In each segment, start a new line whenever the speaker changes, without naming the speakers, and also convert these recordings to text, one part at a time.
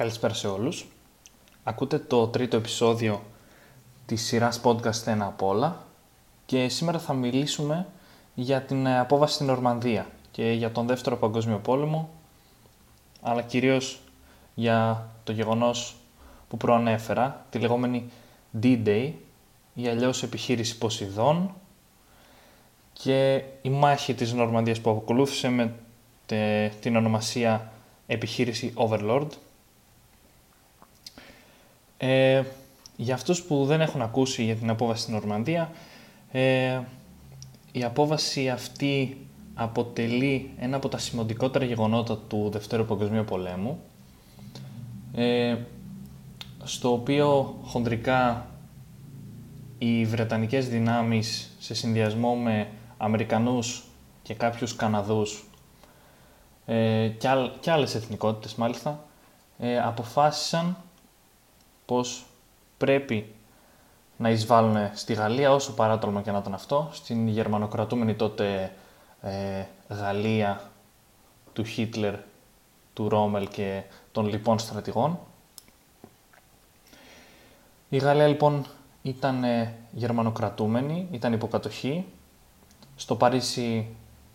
Καλησπέρα σε όλους. Ακούτε το τρίτο επεισόδιο της σειράς podcast «Ένα απ' όλα» και σήμερα θα μιλήσουμε για την ε, απόβαση στην Ορμανδία και για τον Δεύτερο Παγκόσμιο Πόλεμο αλλά κυρίως για το γεγονός που προανέφερα, τη λεγόμενη D-Day ή αλλιώς επιχείρηση Ποσειδών και η μάχη της Νορμανδίας που ακολούθησε με την ονομασία επιχείρηση Overlord. Ε, για αυτούς που δεν έχουν ακούσει για την απόβαση στην Νορμανδία, ε, η απόβαση αυτή αποτελεί ένα από τα σημαντικότερα γεγονότα του Δευτέρου Παγκοσμίου Πολέμου, ε, στο οποίο χοντρικά οι Βρετανικές δυνάμεις σε συνδυασμό με Αμερικανούς και κάποιους Καναδούς ε, και, άλλ, και άλλες εθνικότητες μάλιστα ε, αποφάσισαν πως πρέπει να εισβάλλουν στη Γαλλία όσο παράτολμα και να ήταν αυτό, στην γερμανοκρατούμενη τότε ε, Γαλλία του Χίτλερ, του Ρόμελ και των λοιπών στρατηγών. Η Γαλλία λοιπόν ήταν ε, γερμανοκρατούμενη, ήταν υποκατοχή. Στο Παρίσι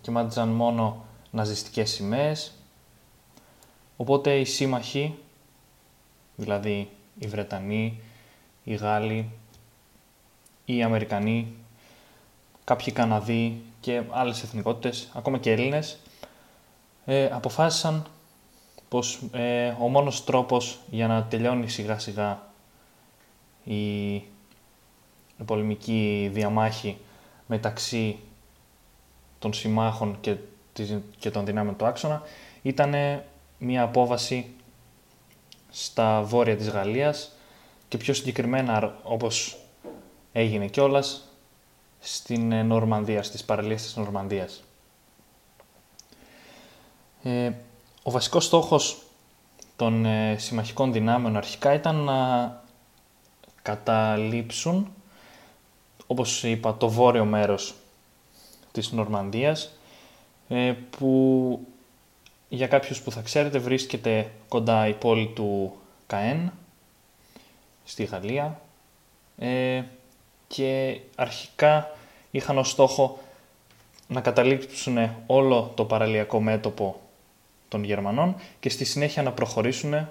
κοιμάτιζαν μόνο ναζιστικές σημαίες. Οπότε οι σύμμαχοι, δηλαδή οι Βρετανοί, οι Γάλλοι, οι Αμερικανοί, κάποιοι Καναδοί και άλλες εθνικότητες, ακόμα και Έλληνες, ε, αποφάσισαν πως ε, ο μόνος τρόπος για να τελειώνει σιγά σιγά η, πολεμική διαμάχη μεταξύ των συμμάχων και, και των δυνάμεων του άξονα ήταν μια απόβαση στα βόρεια της Γαλλίας και πιο συγκεκριμένα όπως έγινε κιόλας στην ε, Νορμανδία, στις παραλίες της Νορμανδίας. Ε, ο βασικός στόχος των ε, συμμαχικών δυνάμεων αρχικά ήταν να καταλήψουν, όπως είπα, το βόρειο μέρος της Νορμανδίας, ε, που για κάποιους που θα ξέρετε βρίσκεται κοντά η πόλη του Καέν, στη Γαλλία, ε, και αρχικά είχαν ως στόχο να καταλήξουν όλο το παραλιακό μέτωπο των Γερμανών και στη συνέχεια να προχωρήσουν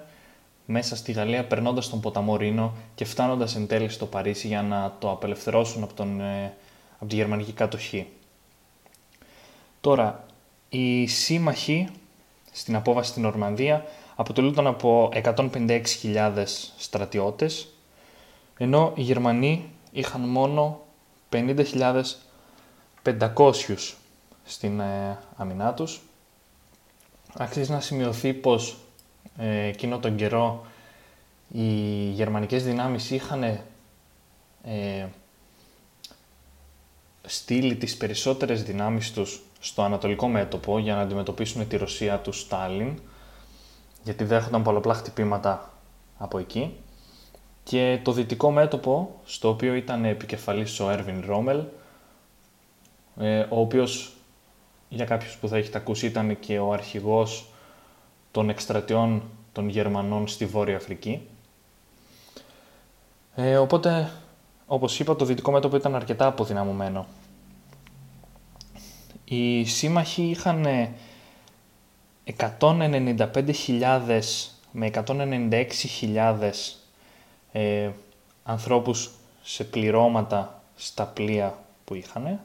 μέσα στη Γαλλία περνώντας τον ποταμό Ρήνο και φτάνοντας εν τέλει στο Παρίσι για να το απελευθερώσουν από, τον, ε, από τη γερμανική κατοχή. Τώρα, οι σύμμαχοι στην απόβαση στην Ορμανδία αποτελούνταν από 156.000 στρατιώτες, ενώ οι Γερμανοί είχαν μόνο 50.500 στην ε, αμυνά τους. Αξίζει να σημειωθεί πως ε, εκείνο τον καιρό οι γερμανικές δυνάμεις είχαν ε, στείλει τις περισσότερες δυνάμεις τους στο ανατολικό μέτωπο για να αντιμετωπίσουν τη Ρωσία του Στάλιν, γιατί δέχονταν πολλαπλά χτυπήματα από εκεί. Και το δυτικό μέτωπο, στο οποίο ήταν επικεφαλής ο Έρβιν Ρόμελ, ε, ο οποίος για κάποιους που θα έχετε ακούσει ήταν και ο αρχηγός των εκστρατιών των Γερμανών στη Βόρεια Αφρική. Ε, οπότε, όπως είπα, το δυτικό μέτωπο ήταν αρκετά αποδυναμωμένο. Οι σύμμαχοι είχαν 195.000 με 196.000 ε, ανθρώπους σε πληρώματα στα πλοία που είχαν.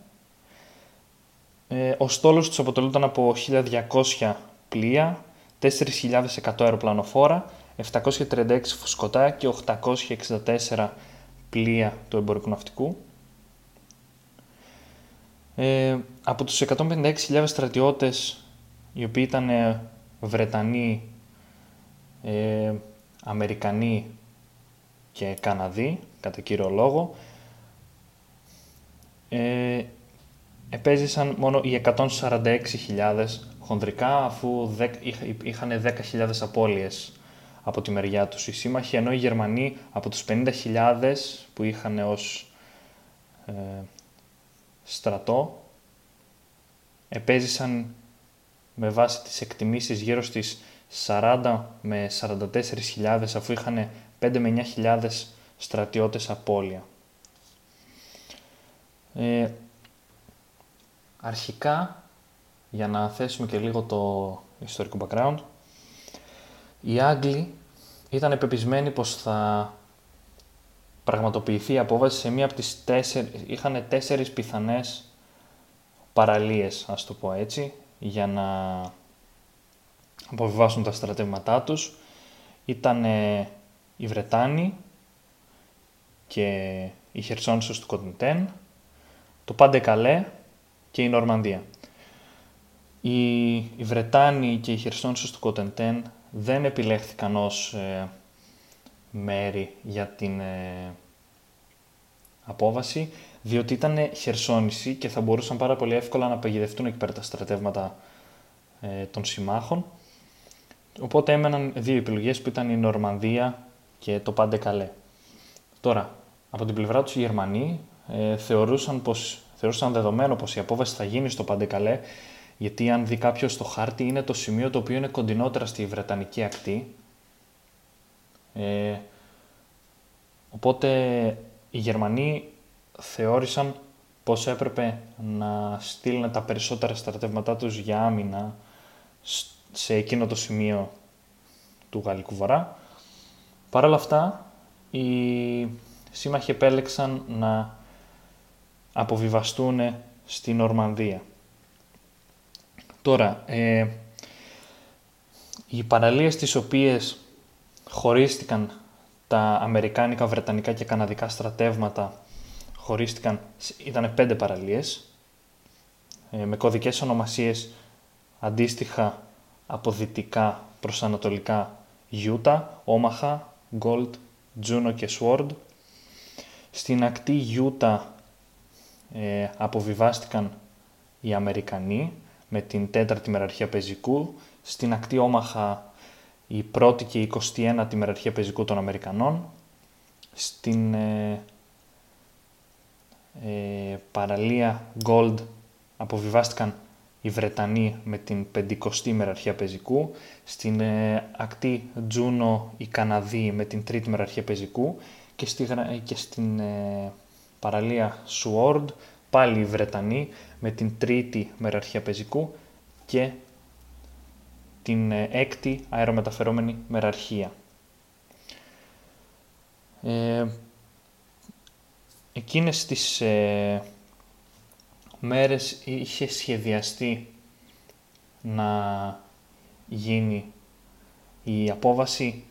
Ε, ο στόλος τους αποτελούνταν από 1.200 πλοία, 4.100 αεροπλανοφόρα, 736 φουσκωτά και 864 πλοία του εμπορικού ναυτικού. Ε, από τους 156.000 στρατιώτες, οι οποίοι ήταν ε, Βρετανοί, ε, Αμερικανοί και Καναδοί, κατά κύριο λόγο, ε, επέζησαν μόνο οι 146.000 χονδρικά, αφού είχαν 10.000 απώλειες από τη μεριά τους οι σύμμαχοι, ενώ οι Γερμανοί από τους 50.000 που είχαν ως ε, στρατό, επέζησαν με βάση τις εκτιμήσεις γύρω στις 40 με 44.000 αφού είχαν 5 με 9.000 στρατιώτες απώλεια. Ε, αρχικά, για να θέσουμε και λίγο το ιστορικό background, οι Άγγλοι ήταν πεπισμένοι πως θα πραγματοποιηθεί η απόβαση σε μία από τις τέσσερις, είχαν τέσσερις πιθανές παραλίες, ας το πω έτσι, για να αποβιβάσουν τα στρατεύματά τους. Ήταν οι Βρετάνοι και η Χερσόνησος του Κοντεντέν, το Πάντε Καλέ και η Νορμανδία. Οι, οι Βρετάνοι και οι Χερσόνησος του Κοντεντέν δεν επιλέχθηκαν ως ε, μέρη για την ε, απόβαση, διότι ήταν χερσόνηση και θα μπορούσαν πάρα πολύ εύκολα να παγιδευτούν εκεί πέρα τα στρατεύματα ε, των συμμάχων. Οπότε έμεναν δύο επιλογές που ήταν η Νορμανδία και το Πάντε Καλέ. Τώρα, από την πλευρά τους οι Γερμανοί ε, θεωρούσαν, πως, θεωρούσαν δεδομένο πως η απόβαση θα γίνει στο Πάντε Καλέ, γιατί αν δει κάποιος το χάρτη είναι το σημείο το οποίο είναι κοντινότερα στη Βρετανική ακτή. Ε, οπότε οι Γερμανοί θεώρησαν πως έπρεπε να στείλουν τα περισσότερα στρατεύματά τους για άμυνα σε εκείνο το σημείο του Γαλλικού Βορρά. Παρ' όλα αυτά, οι σύμμαχοι επέλεξαν να αποβιβαστούν στην Νορμανδία. Τώρα, ε, οι παραλίες τις οποίες χωρίστηκαν τα Αμερικάνικα, Βρετανικά και Καναδικά στρατεύματα χωρίστηκαν, ήταν πέντε παραλίες, ε, με κωδικές ονομασίες αντίστοιχα από δυτικά προς ανατολικά Γιούτα, Όμαχα, Γκολτ, Τζούνο και Σουόρντ. Στην ακτή Γιούτα ε, αποβιβάστηκαν οι Αμερικανοί με την τέταρτη μεραρχία πεζικού. Στην ακτή Όμαχα η πρώτη και η 21η μεραρχία πεζικού των Αμερικανών. Στην ε, ε, παραλία Gold αποβιβάστηκαν οι Βρετανοί με την 50η μεραρχία πεζικού, στην ε, ακτή Τζούνο οι Καναδοί με την τρίτη μεραρχία πεζικού και, στη, και στην ε, παραλία Σουόρντ πάλι οι Βρετανοί με την τρίτη μεραρχία πεζικού και την ε, έκτη αερομεταφερόμενη μεραρχία. Ε, εκείνες τις ε, μέρες είχε σχεδιαστεί να γίνει η απόβαση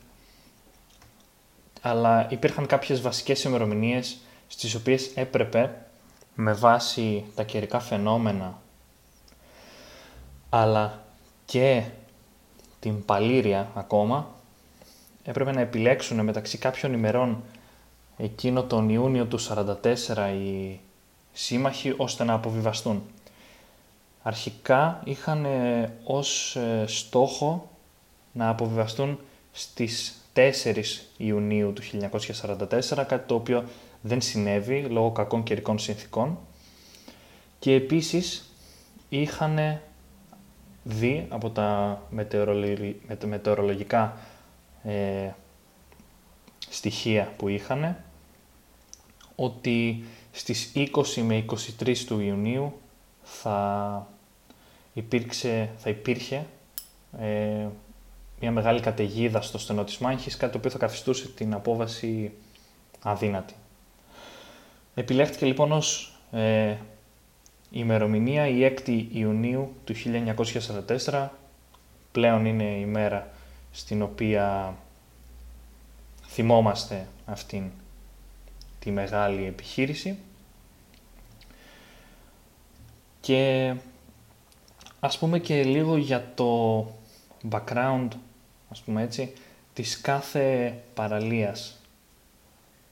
αλλά υπήρχαν κάποιες βασικές ημερομηνίες στις οποίες έπρεπε με βάση τα καιρικά φαινόμενα αλλά και την παλήρια ακόμα έπρεπε να επιλέξουν μεταξύ κάποιων ημερών εκείνο τον Ιούνιο του 44 οι σύμμαχοι ώστε να αποβιβαστούν. Αρχικά είχαν ε, ως ε, στόχο να αποβιβαστούν στις 4 Ιουνίου του 1944, κάτι το οποίο δεν συνέβη λόγω κακών καιρικών συνθήκων και επίσης είχαν δει από τα μετεωρολογικά ε, στοιχεία που είχαν ότι στις 20 με 23 του Ιουνίου θα, υπήρξε, θα υπήρχε ε, μια μεγάλη καταιγίδα στο στενό της Μάχης, κάτι το οποίο θα καθιστούσε την απόβαση αδύνατη. Επιλέχθηκε λοιπόν ως ε, ημερομηνία η 6η Ιουνίου του 1944, πλέον είναι η μέρα στην οποία θυμόμαστε αυτήν τη μεγάλη επιχείρηση. Και ας πούμε και λίγο για το background, ας πούμε έτσι, της κάθε παραλίας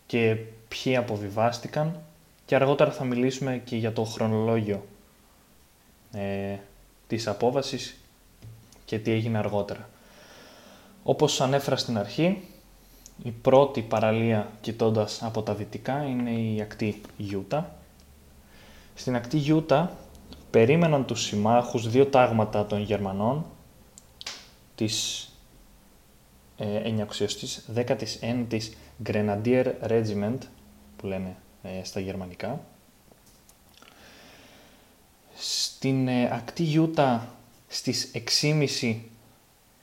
και ποιοι αποβιβάστηκαν και αργότερα θα μιλήσουμε και για το χρονολόγιο ε, της απόβασης και τι έγινε αργότερα. Όπως ανέφερα στην αρχή, η πρώτη παραλία κοιτώντας από τα δυτικά είναι η ακτή Γιούτα. Στην ακτή Γιούτα περίμεναν τους συμμάχους δύο τάγματα των Γερμανών, τις 919ης Grenadier Regiment, που λένε στα γερμανικά. Στην ακτή Γιούτα στις 6.30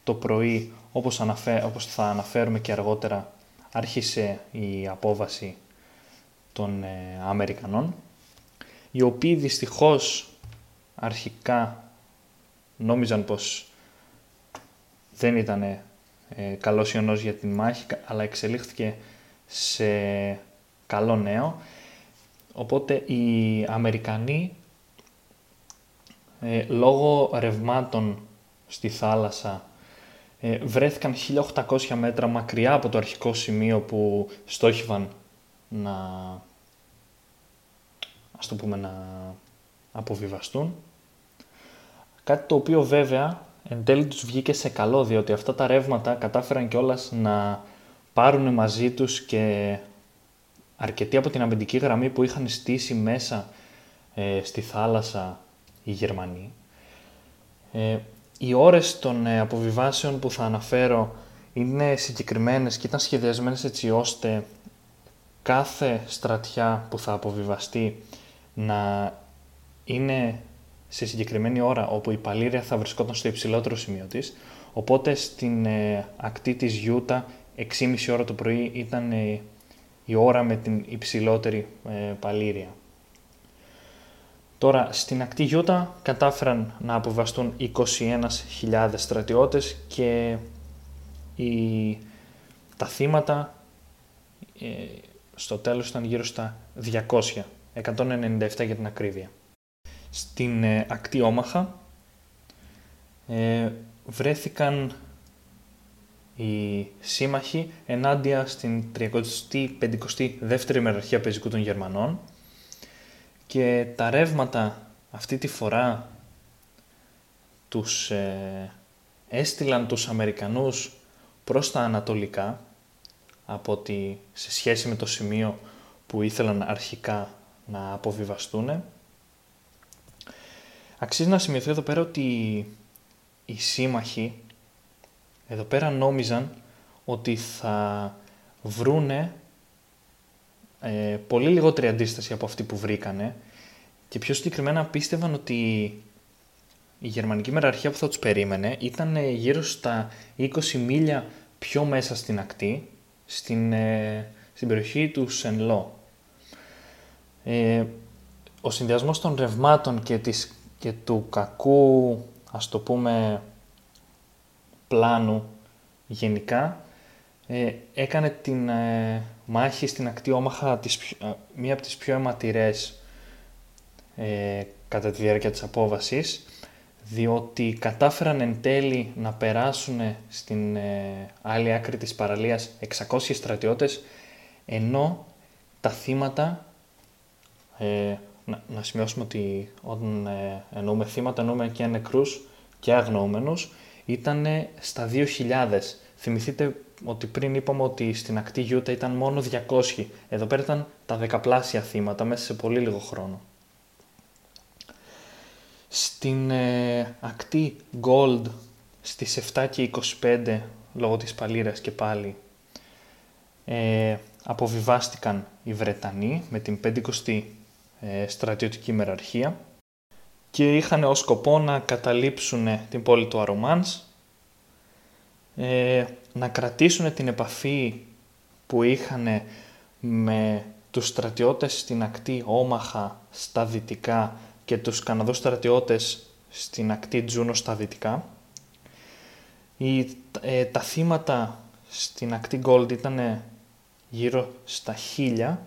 το πρωί, όπως, όπως θα αναφέρουμε και αργότερα, άρχισε η απόβαση των ε, Αμερικανών, οι οποίοι δυστυχώς αρχικά νόμιζαν πως δεν ήταν ε, καλός ιονός για την μάχη, αλλά εξελίχθηκε σε καλό νέο. Οπότε οι Αμερικανοί ε, λόγω ρευμάτων στη θάλασσα ε, βρέθηκαν 1800 μέτρα μακριά από το αρχικό σημείο που στόχιβαν να, ας το πούμε, να αποβιβαστούν. Κάτι το οποίο βέβαια εν τέλει τους βγήκε σε καλό, διότι αυτά τα ρεύματα κατάφεραν κιόλας να πάρουν μαζί τους και αρκετοί από την αμυντική γραμμή που είχαν στήσει μέσα ε, στη θάλασσα οι Γερμανοί. Ε, οι ώρες των ε, αποβιβάσεων που θα αναφέρω είναι συγκεκριμένες και ήταν σχεδιασμένες έτσι ώστε κάθε στρατιά που θα αποβιβαστεί να είναι σε συγκεκριμένη ώρα όπου η παλήρια θα βρισκόταν στο υψηλότερο σημείο της. Οπότε στην ε, ακτή της Γιούτα 6.30 ώρα το πρωί ήταν ε, η ώρα με την υψηλότερη ε, παλήρια. Τώρα, στην ακτή Γιούτα κατάφεραν να αποβαστούν 21.000 στρατιώτες και οι... τα θύματα ε, στο τέλος ήταν γύρω στα 200, 197 για την ακρίβεια. Στην ε, ακτή Όμαχα ε, βρέθηκαν οι σύμμαχοι ενάντια στην 352η μεραρχία πεζικού των Γερμανών και τα ρεύματα αυτή τη φορά τους ε, έστειλαν τους Αμερικανούς προς τα ανατολικά από ότι σε σχέση με το σημείο που ήθελαν αρχικά να αποβιβαστούν. Αξίζει να σημειωθεί εδώ πέρα ότι οι σύμμαχοι εδώ πέρα νόμιζαν ότι θα βρούνε ε, πολύ λιγότερη αντίσταση από αυτή που βρήκανε και πιο συγκεκριμένα πίστευαν ότι η γερμανική μεραρχία που θα τους περίμενε ήταν ε, γύρω στα 20 μίλια πιο μέσα στην ακτή, στην, ε, στην περιοχή του Σενλό. Ε, ο συνδυασμός των ρευμάτων και, της, και του κακού, ας το πούμε, πλάνου γενικά ε, έκανε την ε, μάχη στην ακτή όμαχα της, ε, μία από τις πιο αιματηρές ε, κατά τη διάρκεια της απόβασης διότι κατάφεραν εν τέλει να περάσουν στην άλλη άκρη της παραλίας 600 στρατιώτες ενώ τα θύματα να, να σημειώσουμε ότι όταν εννοούμε θύματα εννοούμε και νεκρούς και αγνοούμενους ήταν στα 2.000 θυμηθείτε ότι πριν είπαμε ότι στην ακτή Γιούτα ήταν μόνο 200. Εδώ πέρα ήταν τα δεκαπλάσια θύματα μέσα σε πολύ λίγο χρόνο. Στην ε, ακτή Gold στις 7 και 25 λόγω της παλήρας και πάλι ε, αποβιβάστηκαν οι Βρετανοί με την 50η ε, στρατιωτική μεραρχία και είχαν ως σκοπό να καταλήψουν την πόλη του Αρουμάνς ε, να κρατήσουν την επαφή που είχαν με τους στρατιώτες στην ακτή Όμαχα στα δυτικά και τους Καναδούς στρατιώτες στην ακτή Τζούνος στα δυτικά. Η, ε, τα θύματα στην ακτή Gold ήταν γύρω στα χίλια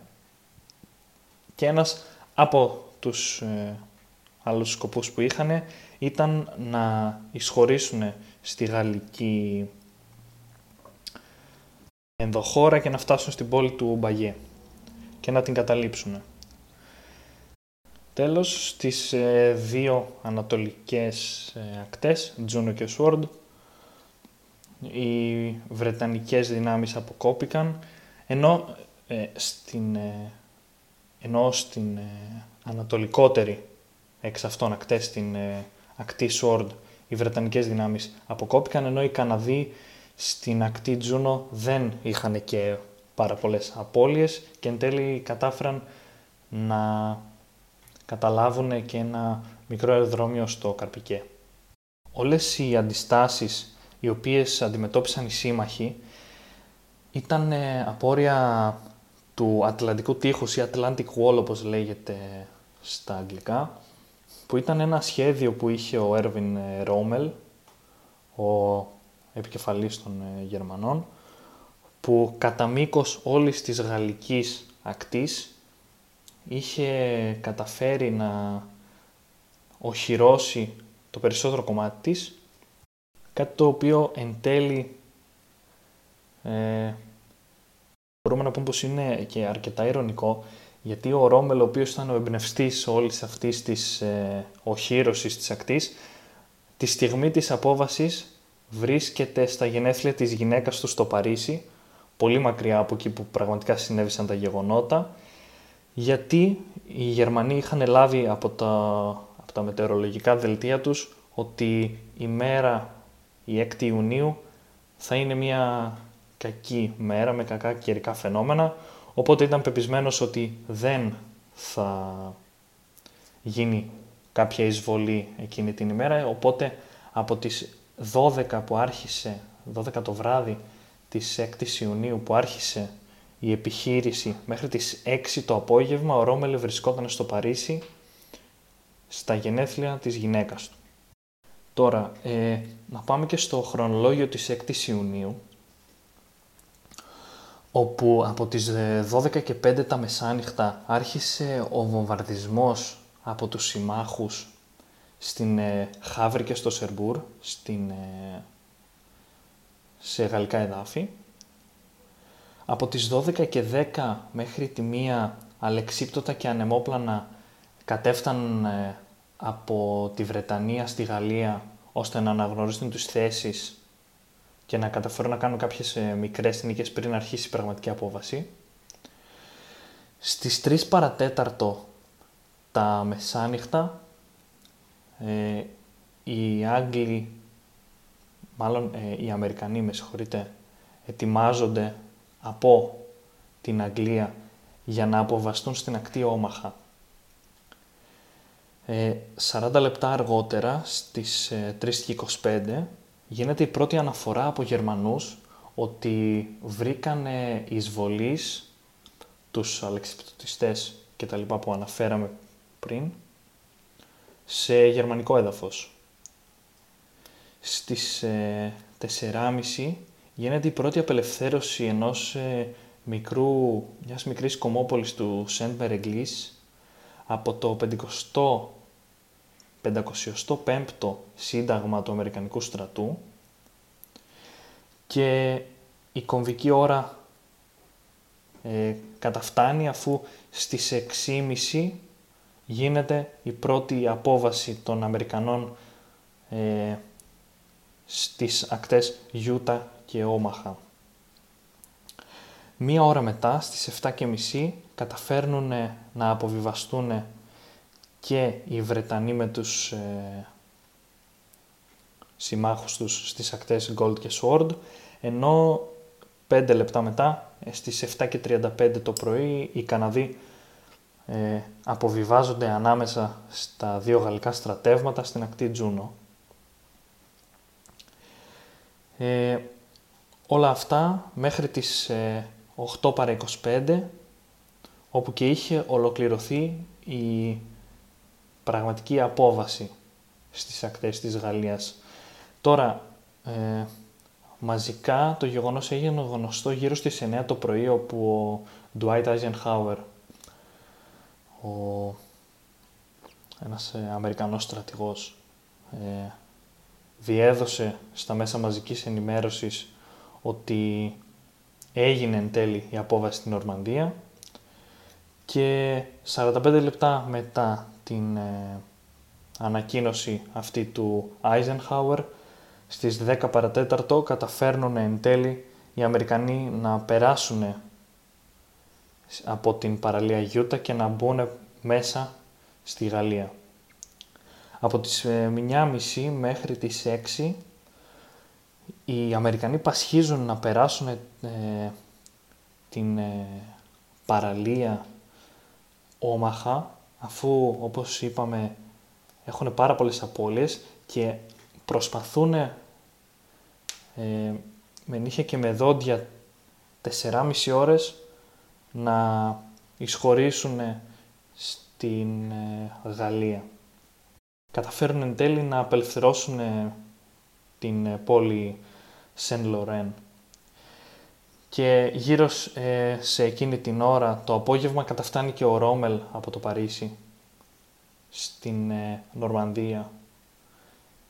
και ένας από τους ε, άλλους σκοπούς που είχαν ήταν να εισχωρήσουν στη γαλλική ενδοχώρα και να φτάσουν στην πόλη του Μπαγιέ και να την καταλήψουν. Τέλος, στις ε, δύο ανατολικές ε, ακτές, Τζούνο και Σουόρντ, οι Βρετανικές δυνάμεις αποκόπηκαν, ενώ ε, στην, ε, ενώ στην ανατολικότερη εξ αυτών ακτές, στην ακτή Σουόρντ, οι Βρετανικές δυνάμεις αποκόπηκαν, ενώ οι Καναδοί στην ακτή Τζούνο δεν είχαν και πάρα πολλές απώλειες και εν τέλει κατάφεραν να καταλάβουν και ένα μικρό αεροδρόμιο στο Καρπικέ. Όλες οι αντιστάσεις οι οποίες αντιμετώπισαν οι σύμμαχοι ήταν ε, απόρρια του Ατλαντικού τείχους ή Atlantic Wall όπως λέγεται στα αγγλικά που ήταν ένα σχέδιο που είχε ο Έρβιν Ρόμελ, ο επικεφαλής των ε, Γερμανών, που κατά μήκος όλης της γαλλικής ακτής είχε καταφέρει να οχυρώσει το περισσότερο κομμάτι της, κάτι το οποίο εν τέλει ε, μπορούμε να πούμε πως είναι και αρκετά ηρωνικό, γιατί ο Ρόμελ, ο οποίος ήταν ο εμπνευστής όλης αυτής της ε, οχύρωσης της ακτής, τη στιγμή της απόβασης βρίσκεται στα γενέθλια της γυναίκας του στο Παρίσι, πολύ μακριά από εκεί που πραγματικά συνέβησαν τα γεγονότα, γιατί οι Γερμανοί είχαν λάβει από τα, από τα μετεωρολογικά δελτία τους ότι η μέρα, η 6η Ιουνίου, θα είναι μια κακή μέρα με κακά καιρικά φαινόμενα, οπότε ήταν πεπισμένος ότι δεν θα γίνει κάποια εισβολή εκείνη την ημέρα, οπότε από τις 12 που άρχισε, 12 το βράδυ της 6ης Ιουνίου που άρχισε η επιχείρηση μέχρι τις 6 το απόγευμα, ο Ρόμελ βρισκόταν στο Παρίσι στα γενέθλια της γυναίκας του. Τώρα, ε, να πάμε και στο χρονολόγιο της 6ης Ιουνίου, όπου από τις 12 και 5 τα μεσάνυχτα άρχισε ο βομβαρδισμός από τους συμμάχους στην ε, Χάβρη και στο Σερμπούρ, στην, ε, σε γαλλικά εδάφη. Από τις 12 και 10 μέχρι τη 1 αλεξίπτωτα και ανεμόπλανα κατέφταναν ε, από τη Βρετανία στη Γαλλία ώστε να αναγνωρίσουν τις θέσεις και να καταφέρουν να κάνουν κάποιες ε, μικρές νίκες πριν αρχίσει η πραγματική απόβαση. Στις 3 παρατέταρτο τα μεσάνυχτα ε, οι Άγγλοι, μάλλον ε, οι Αμερικανοί με συγχωρείτε, ετοιμάζονται από την Αγγλία για να αποβαστούν στην ακτή Όμαχα. 40 ε, λεπτά αργότερα, στις 3.25, γίνεται η πρώτη αναφορά από Γερμανούς ότι βρήκανε εισβολείς τους αλεξιπτωτιστές και τα λοιπά που αναφέραμε πριν σε γερμανικό έδαφος. Στις ε, 4.30 γίνεται η πρώτη απελευθέρωση ενός ε, μικρού, μιας μικρής κομμόπολης του Σεντ Μπερεγκλής από το 50 505ο Σύνταγμα του Αμερικανικού στρατού και η κομβική ώρα ε, καταφτάνει αφού στις 6.30 γίνεται η πρώτη απόβαση των Αμερικανών ε, στις ακτές Γιούτα και Όμαχα. Μία ώρα μετά, στις 7.30, καταφέρνουν να αποβιβαστούν και οι Βρετανοί με τους ε, συμμάχους τους στις ακτές Gold και Sword, ενώ 5 λεπτά μετά, ε, στις 7.35 το πρωί, οι Καναδοί ε, αποβιβάζονται ανάμεσα στα δύο γαλλικά στρατεύματα στην ακτή Τζούνο. Ε, όλα αυτά μέχρι τις 8 ε, παρα 25, όπου και είχε ολοκληρωθεί η πραγματική απόβαση στις ακτές της Γαλλίας. Τώρα, ε, μαζικά το γεγονός έγινε γνωστό γύρω στις 9 το πρωί, όπου ο Dwight Eisenhower ο, ένας ε, Αμερικανός στρατηγός ε, διέδωσε στα μέσα μαζικής ενημέρωσης ότι έγινε εν τέλει η απόβαση στην Ορμανδία και 45 λεπτά μετά την ε, ανακοίνωση αυτή του Eisenhower στις 10 παρατέταρτο καταφέρνουν εν τέλει οι Αμερικανοί να περάσουν από την παραλία Γιούτα και να μπουν μέσα στη Γαλλία. Από τις 9.30 ε, μέχρι τις 6 οι Αμερικανοί πασχίζουν να περάσουν ε, την ε, παραλία όμαχα αφού όπως είπαμε έχουν πάρα πολλές απώλειες και προσπαθούν ε, με νύχια και με δόντια 4,5 ώρες να εισχωρήσουν στην ε, Γαλλία. Καταφέρουν εν τέλει να απελευθερώσουν την ε, πόλη Σεν Λορέν. Και γύρω ε, σε εκείνη την ώρα το απόγευμα καταφτάνει και ο Ρόμελ από το Παρίσι στην Νορμανδία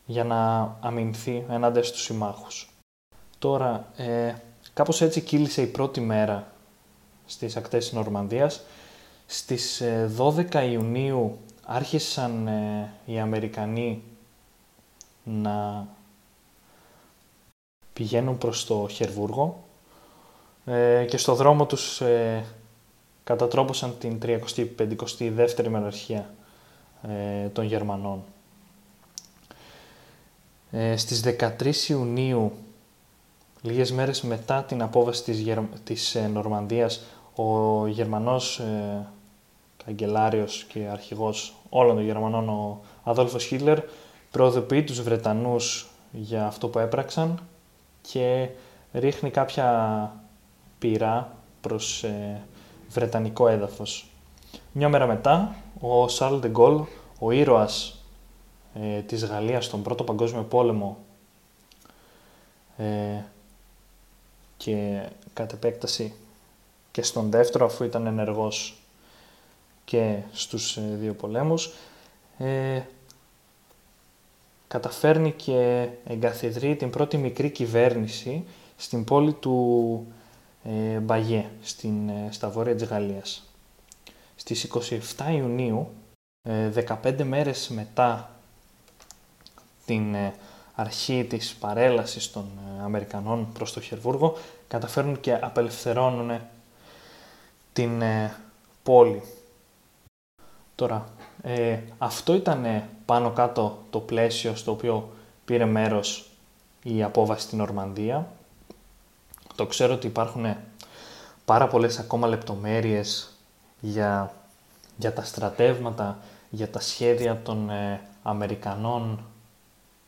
για να αμυνθεί ενάντια στους συμμάχους. Τώρα, ε, κάπως έτσι κύλησε η πρώτη μέρα στις ακτές της Νορμανδίας. Στις 12 ε, Ιουνίου άρχισαν ε, οι Αμερικανοί να πηγαίνουν προς το Χερβούργο ε, και στο δρόμο τους ε, κατατρόπωσαν την 35η μεραρχία των Γερμανών. Στις 13 Ιουνίου Λίγες μέρες μετά την απόβαση της, Γερ... της ε, Νορμανδίας, ο Γερμανός ε, καγκελάριος και αρχηγός όλων των Γερμανών, ο Αδόλφος Χίτλερ, προοδοποιεί τους Βρετανούς για αυτό που έπραξαν και ρίχνει κάποια πυρά προς ε, Βρετανικό έδαφος. Μια μέρα μετά, ο Σαρλ Ντεγκόλ, ο ήρωας ε, της Γαλλίας στον Πρώτο Παγκόσμιο Πόλεμο, ε, και κατ' επέκταση και στον δεύτερο αφού ήταν ενεργός και στους ε, δύο πολέμους ε, καταφέρνει και εγκαθιδρεί την πρώτη μικρή κυβέρνηση στην πόλη του ε, Μπαγιέ, στην, ε, στα βόρεια της Γαλλίας. Στις 27 Ιουνίου, 15 μέρες μετά την αρχή της παρέλασης των ε, Αμερικανών προς το Χερβούργο καταφέρνουν και απελευθερώνουν την ε, πόλη. Τώρα, ε, αυτό ήταν πάνω κάτω το πλαίσιο στο οποίο πήρε μέρος η απόβαση στην Ορμανδία. Το ξέρω ότι υπάρχουν πάρα πολλές ακόμα λεπτομέρειες για, για τα στρατεύματα, για τα σχέδια των Αμερικανών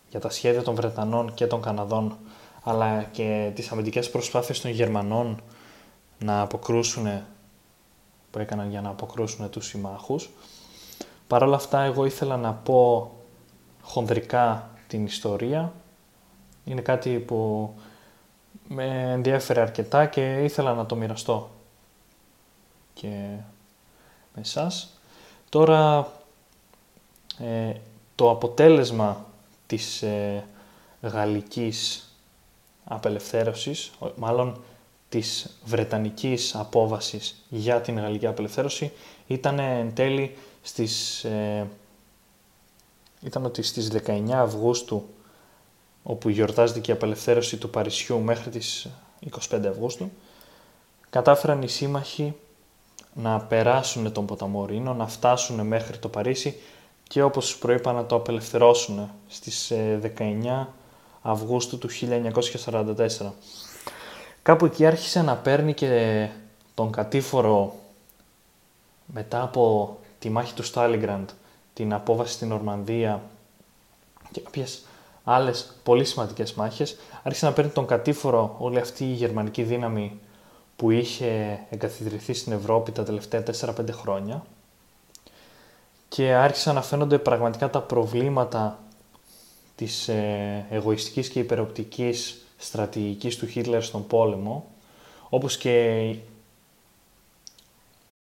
για τα σχέδια των Βρετανών και των Καναδών, αλλά και τις αμυντικές προσπάθειες των Γερμανών να αποκρούσουν, που έκαναν για να αποκρούσουν τους συμμάχους. Παρ' όλα αυτά, εγώ ήθελα να πω χονδρικά την ιστορία. Είναι κάτι που με ενδιέφερε αρκετά και ήθελα να το μοιραστώ και με εσάς. Τώρα, ε, το αποτέλεσμα της ε, γαλλικής απελευθέρωσης, μάλλον της βρετανικής απόβασης για την γαλλική απελευθέρωση ήταν εν τέλει στις, ε, ήταν ότι στις 19 Αυγούστου όπου γιορτάζεται η απελευθέρωση του Παρισιού μέχρι τις 25 Αυγούστου κατάφεραν οι σύμμαχοι να περάσουν τον ποταμό Ρήνο, να φτάσουν μέχρι το Παρίσι και όπως προείπα να το απελευθερώσουν στις 19 ε, Αυγούστου του 1944. Κάπου εκεί άρχισε να παίρνει και τον κατήφορο μετά από τη μάχη του Στάλιγκραντ, την απόβαση στην Ορμανδία και κάποιες άλλες πολύ σημαντικές μάχες, άρχισε να παίρνει τον κατήφορο όλη αυτή η γερμανική δύναμη που είχε εγκαθιδρυθεί στην Ευρώπη τα τελευταία 4-5 χρόνια και άρχισαν να φαίνονται πραγματικά τα προβλήματα της ε, εγωιστικής και υπεροπτικής στρατηγικής του Χίτλερ στον πόλεμο, όπως και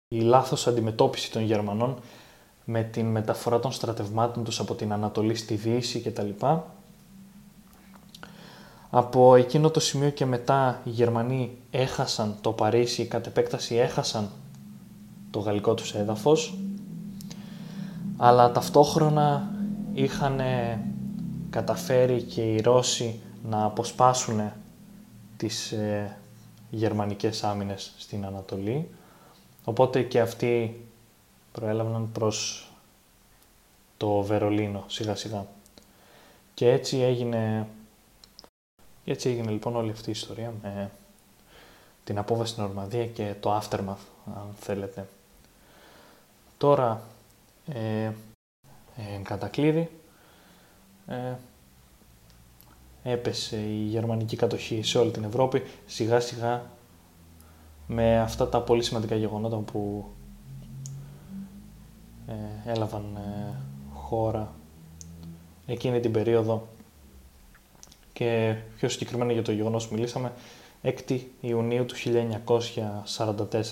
η λάθος αντιμετώπιση των Γερμανών με την μεταφορά των στρατευμάτων τους από την Ανατολή στη Δύση κτλ. Από εκείνο το σημείο και μετά οι Γερμανοί έχασαν το Παρίσι, κατ' επέκταση έχασαν το γαλλικό τους έδαφος αλλά ταυτόχρονα είχαν καταφέρει και οι Ρώσοι να αποσπάσουν τις ε, γερμανικές άμυνες στην Ανατολή, οπότε και αυτοί προέλαβαν προς το Βερολίνο σιγά σιγά. Και έτσι έγινε Και έτσι έγινε λοιπόν όλη αυτή η ιστορία με την απόβαση στην Ορμανδία και το aftermath, αν θέλετε. Τώρα, ε, ε, κατακλείδη, ε, έπεσε η γερμανική κατοχή σε όλη την Ευρώπη, σιγά σιγά με αυτά τα πολύ σημαντικά γεγονότα που ε, έλαβαν ε, χώρα εκείνη την περίοδο και πιο συγκεκριμένα για το γεγονός που μιλήσαμε 6 Ιουνίου του 1944.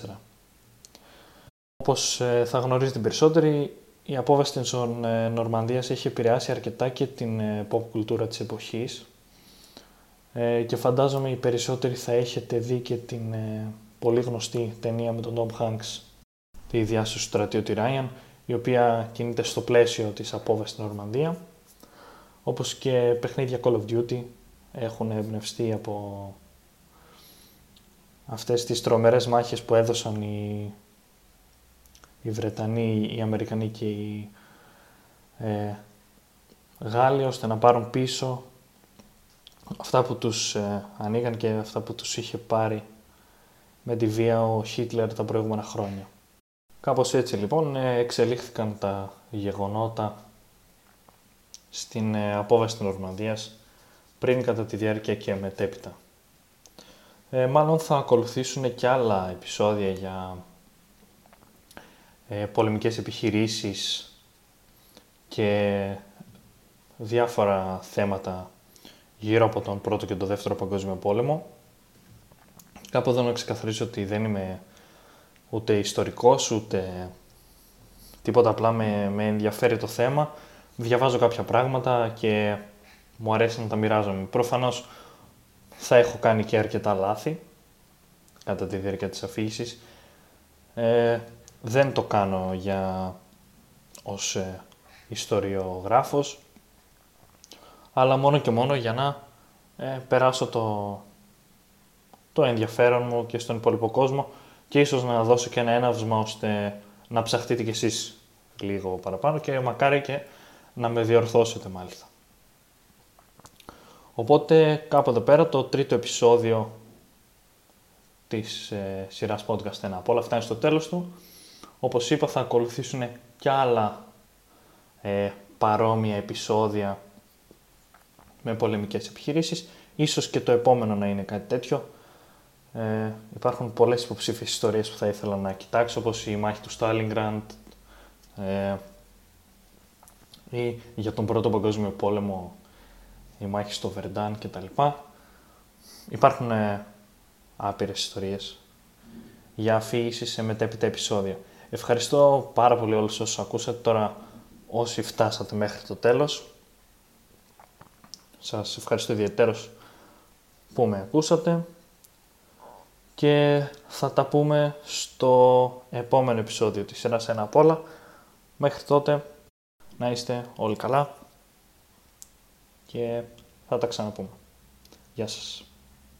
Όπως ε, θα γνωρίζετε περισσότεροι, η απόβαση της Νορμανδίας έχει επηρεάσει αρκετά και την pop κουλτούρα της εποχής και φαντάζομαι οι περισσότεροι θα έχετε δει και την πολύ γνωστή ταινία με τον Tom Hanks, τη διάσωση του στρατιώτη Ryan, η οποία κινείται στο πλαίσιο της απόβασης στην Ορμανδία, όπως και παιχνίδια Call of Duty έχουν εμπνευστεί από αυτές τις τρομερές μάχες που έδωσαν οι, οι Βρετανοί, οι Αμερικανοί και οι ε, Γάλλοι ώστε να πάρουν πίσω αυτά που τους ε, ανοίγαν και αυτά που τους είχε πάρει με τη βία ο Χίτλερ τα προηγούμενα χρόνια. Κάπως έτσι λοιπόν ε, εξελίχθηκαν τα γεγονότα στην ε, απόβαση της Νορμανδίας πριν κατά τη διάρκεια και μετέπειτα. Ε, μάλλον θα ακολουθήσουν και άλλα επεισόδια για ε, πολεμικές επιχειρήσεις και διάφορα θέματα γύρω από τον Πρώτο και τον Δεύτερο Παγκόσμιο Πόλεμο. Κάπου εδώ να ξεκαθαρίσω ότι δεν είμαι ούτε ιστορικός, ούτε τίποτα απλά με, με ενδιαφέρει το θέμα. Διαβάζω κάποια πράγματα και μου αρέσει να τα μοιράζομαι. Προφανώς θα έχω κάνει και αρκετά λάθη κατά τη διάρκεια της αφήγησης. Ε, δεν το κάνω για ως ε, ιστοριογράφος, αλλά μόνο και μόνο για να ε, περάσω το, το ενδιαφέρον μου και στον υπόλοιπο κόσμο και ίσως να δώσω και ένα έναυσμα ώστε να ψαχτείτε κι εσείς λίγο παραπάνω και μακάρι και να με διορθώσετε μάλιστα. Οπότε κάπου εδώ πέρα το τρίτο επεισόδιο της ε, σειράς podcast ένα από όλα αυτά είναι στο τέλος του. Όπως είπα θα ακολουθήσουν και άλλα ε, παρόμοια επεισόδια με πολεμικές επιχειρήσεις. Ίσως και το επόμενο να είναι κάτι τέτοιο. Ε, υπάρχουν πολλές υποψήφιες ιστορίες που θα ήθελα να κοιτάξω, όπως η μάχη του Στάλιγκραντ ε, ή για τον Πρώτο Παγκόσμιο Πόλεμο η μάχη στο Βερντάν κτλ. Υπάρχουν ε, άπειρες ιστορίες για αφήγηση σε μετέπειτα επεισόδια. Ευχαριστώ πάρα πολύ όλους όσους ακούσατε τώρα όσοι φτάσατε μέχρι το τέλος. Σας ευχαριστώ ιδιαίτερος που με ακούσατε και θα τα πούμε στο επόμενο επεισόδιο της σειράς ένα απ' όλα. Μέχρι τότε να είστε όλοι καλά και θα τα ξαναπούμε. Γεια σας.